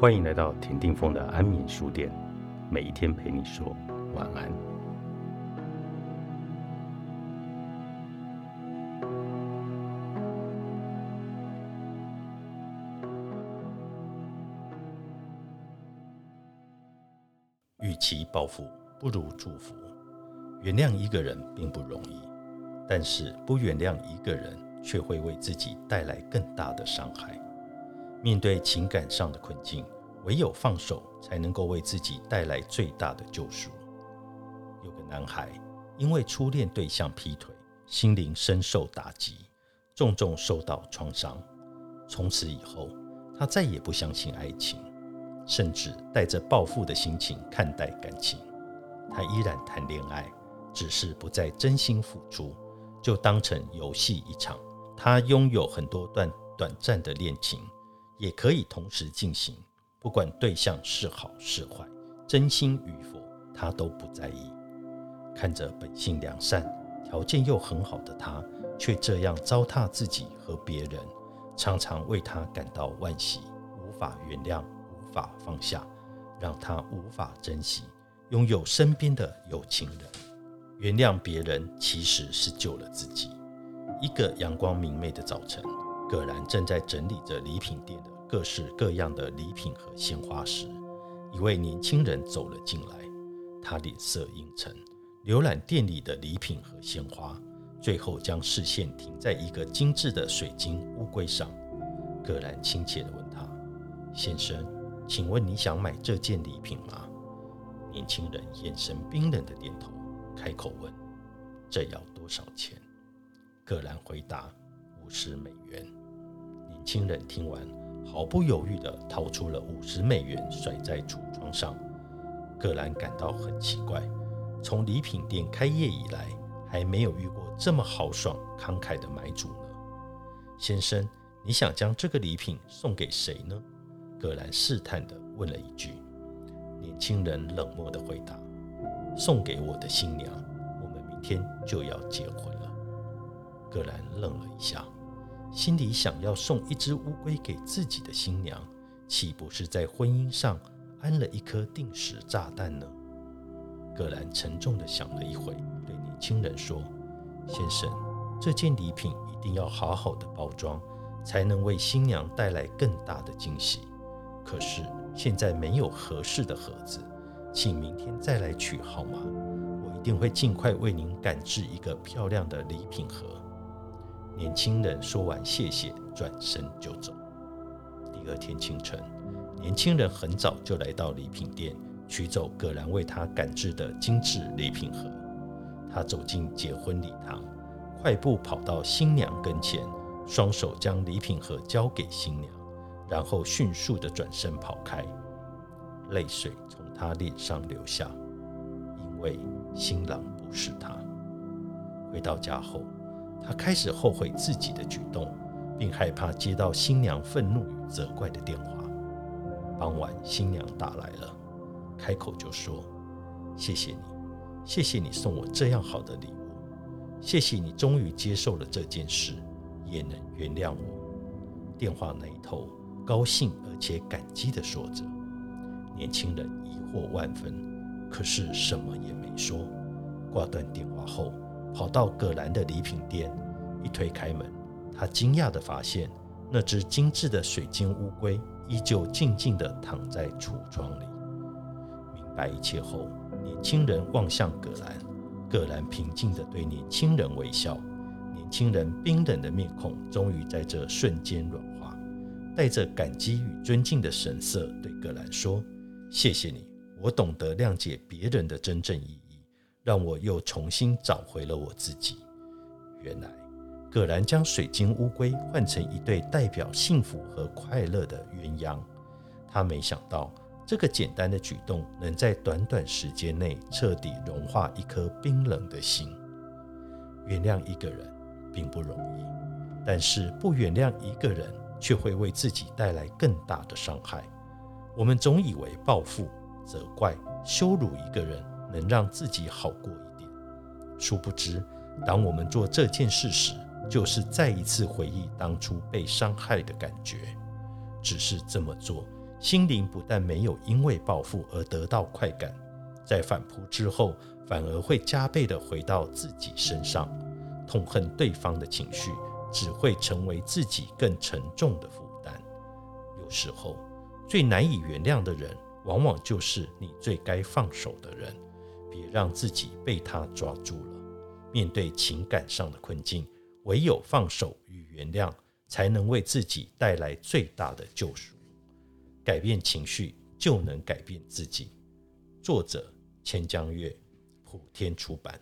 欢迎来到田定峰的安眠书店，每一天陪你说晚安。与其报复，不如祝福。原谅一个人并不容易，但是不原谅一个人，却会为自己带来更大的伤害。面对情感上的困境，唯有放手，才能够为自己带来最大的救赎。有个男孩因为初恋对象劈腿，心灵深受打击，重重受到创伤。从此以后，他再也不相信爱情，甚至带着报复的心情看待感情。他依然谈恋爱，只是不再真心付出，就当成游戏一场。他拥有很多段短暂的恋情。也可以同时进行，不管对象是好是坏，真心与否，他都不在意。看着本性良善、条件又很好的他，却这样糟蹋自己和别人，常常为他感到惋惜，无法原谅，无法放下，让他无法珍惜拥有身边的有情人。原谅别人，其实是救了自己。一个阳光明媚的早晨。葛兰正在整理着礼品店的各式各样的礼品和鲜花时，一位年轻人走了进来。他脸色阴沉，浏览店里的礼品和鲜花，最后将视线停在一个精致的水晶乌龟上。葛兰亲切地问他：“先生，请问你想买这件礼品吗？”年轻人眼神冰冷的点头，开口问：“这要多少钱？”葛兰回答：“五十美元。”年轻人听完，毫不犹豫地掏出了五十美元，甩在橱窗上。葛兰感到很奇怪，从礼品店开业以来，还没有遇过这么豪爽慷慨的买主呢。先生，你想将这个礼品送给谁呢？葛兰试探地问了一句。年轻人冷漠地回答：“送给我的新娘，我们明天就要结婚了。”葛兰愣了一下。心里想要送一只乌龟给自己的新娘，岂不是在婚姻上安了一颗定时炸弹呢？葛兰沉重地想了一会，对年轻人说：“先生，这件礼品一定要好好的包装，才能为新娘带来更大的惊喜。可是现在没有合适的盒子，请明天再来取好吗？我一定会尽快为您赶制一个漂亮的礼品盒。”年轻人说完谢谢，转身就走。第二天清晨，年轻人很早就来到礼品店，取走葛兰为他赶制的精致礼品盒。他走进结婚礼堂，快步跑到新娘跟前，双手将礼品盒交给新娘，然后迅速地转身跑开。泪水从他脸上流下，因为新郎不是他。回到家后。他开始后悔自己的举动，并害怕接到新娘愤怒与责怪的电话。傍晚，新娘打来了，开口就说：“谢谢你，谢谢你送我这样好的礼物，谢谢你终于接受了这件事，也能原谅我。”电话那头，高兴而且感激地说着。年轻人疑惑万分，可是什么也没说。挂断电话后。跑到葛兰的礼品店，一推开门，他惊讶地发现，那只精致的水晶乌龟依旧静静地躺在橱窗里。明白一切后，年轻人望向葛兰，葛兰平静地对年轻人微笑。年轻人冰冷的面孔终于在这瞬间软化，带着感激与尊敬的神色对葛兰说：“谢谢你，我懂得谅解别人的真正意义。”让我又重新找回了我自己。原来，葛兰将水晶乌龟换成一对代表幸福和快乐的鸳鸯。他没想到，这个简单的举动能在短短时间内彻底融化一颗冰冷的心。原谅一个人并不容易，但是不原谅一个人，却会为自己带来更大的伤害。我们总以为报复、责怪、羞辱一个人。能让自己好过一点。殊不知，当我们做这件事时，就是再一次回忆当初被伤害的感觉。只是这么做，心灵不但没有因为报复而得到快感，在反扑之后，反而会加倍的回到自己身上，痛恨对方的情绪只会成为自己更沉重的负担。有时候，最难以原谅的人，往往就是你最该放手的人。别让自己被他抓住了。面对情感上的困境，唯有放手与原谅，才能为自己带来最大的救赎。改变情绪，就能改变自己。作者：千江月，普天出版。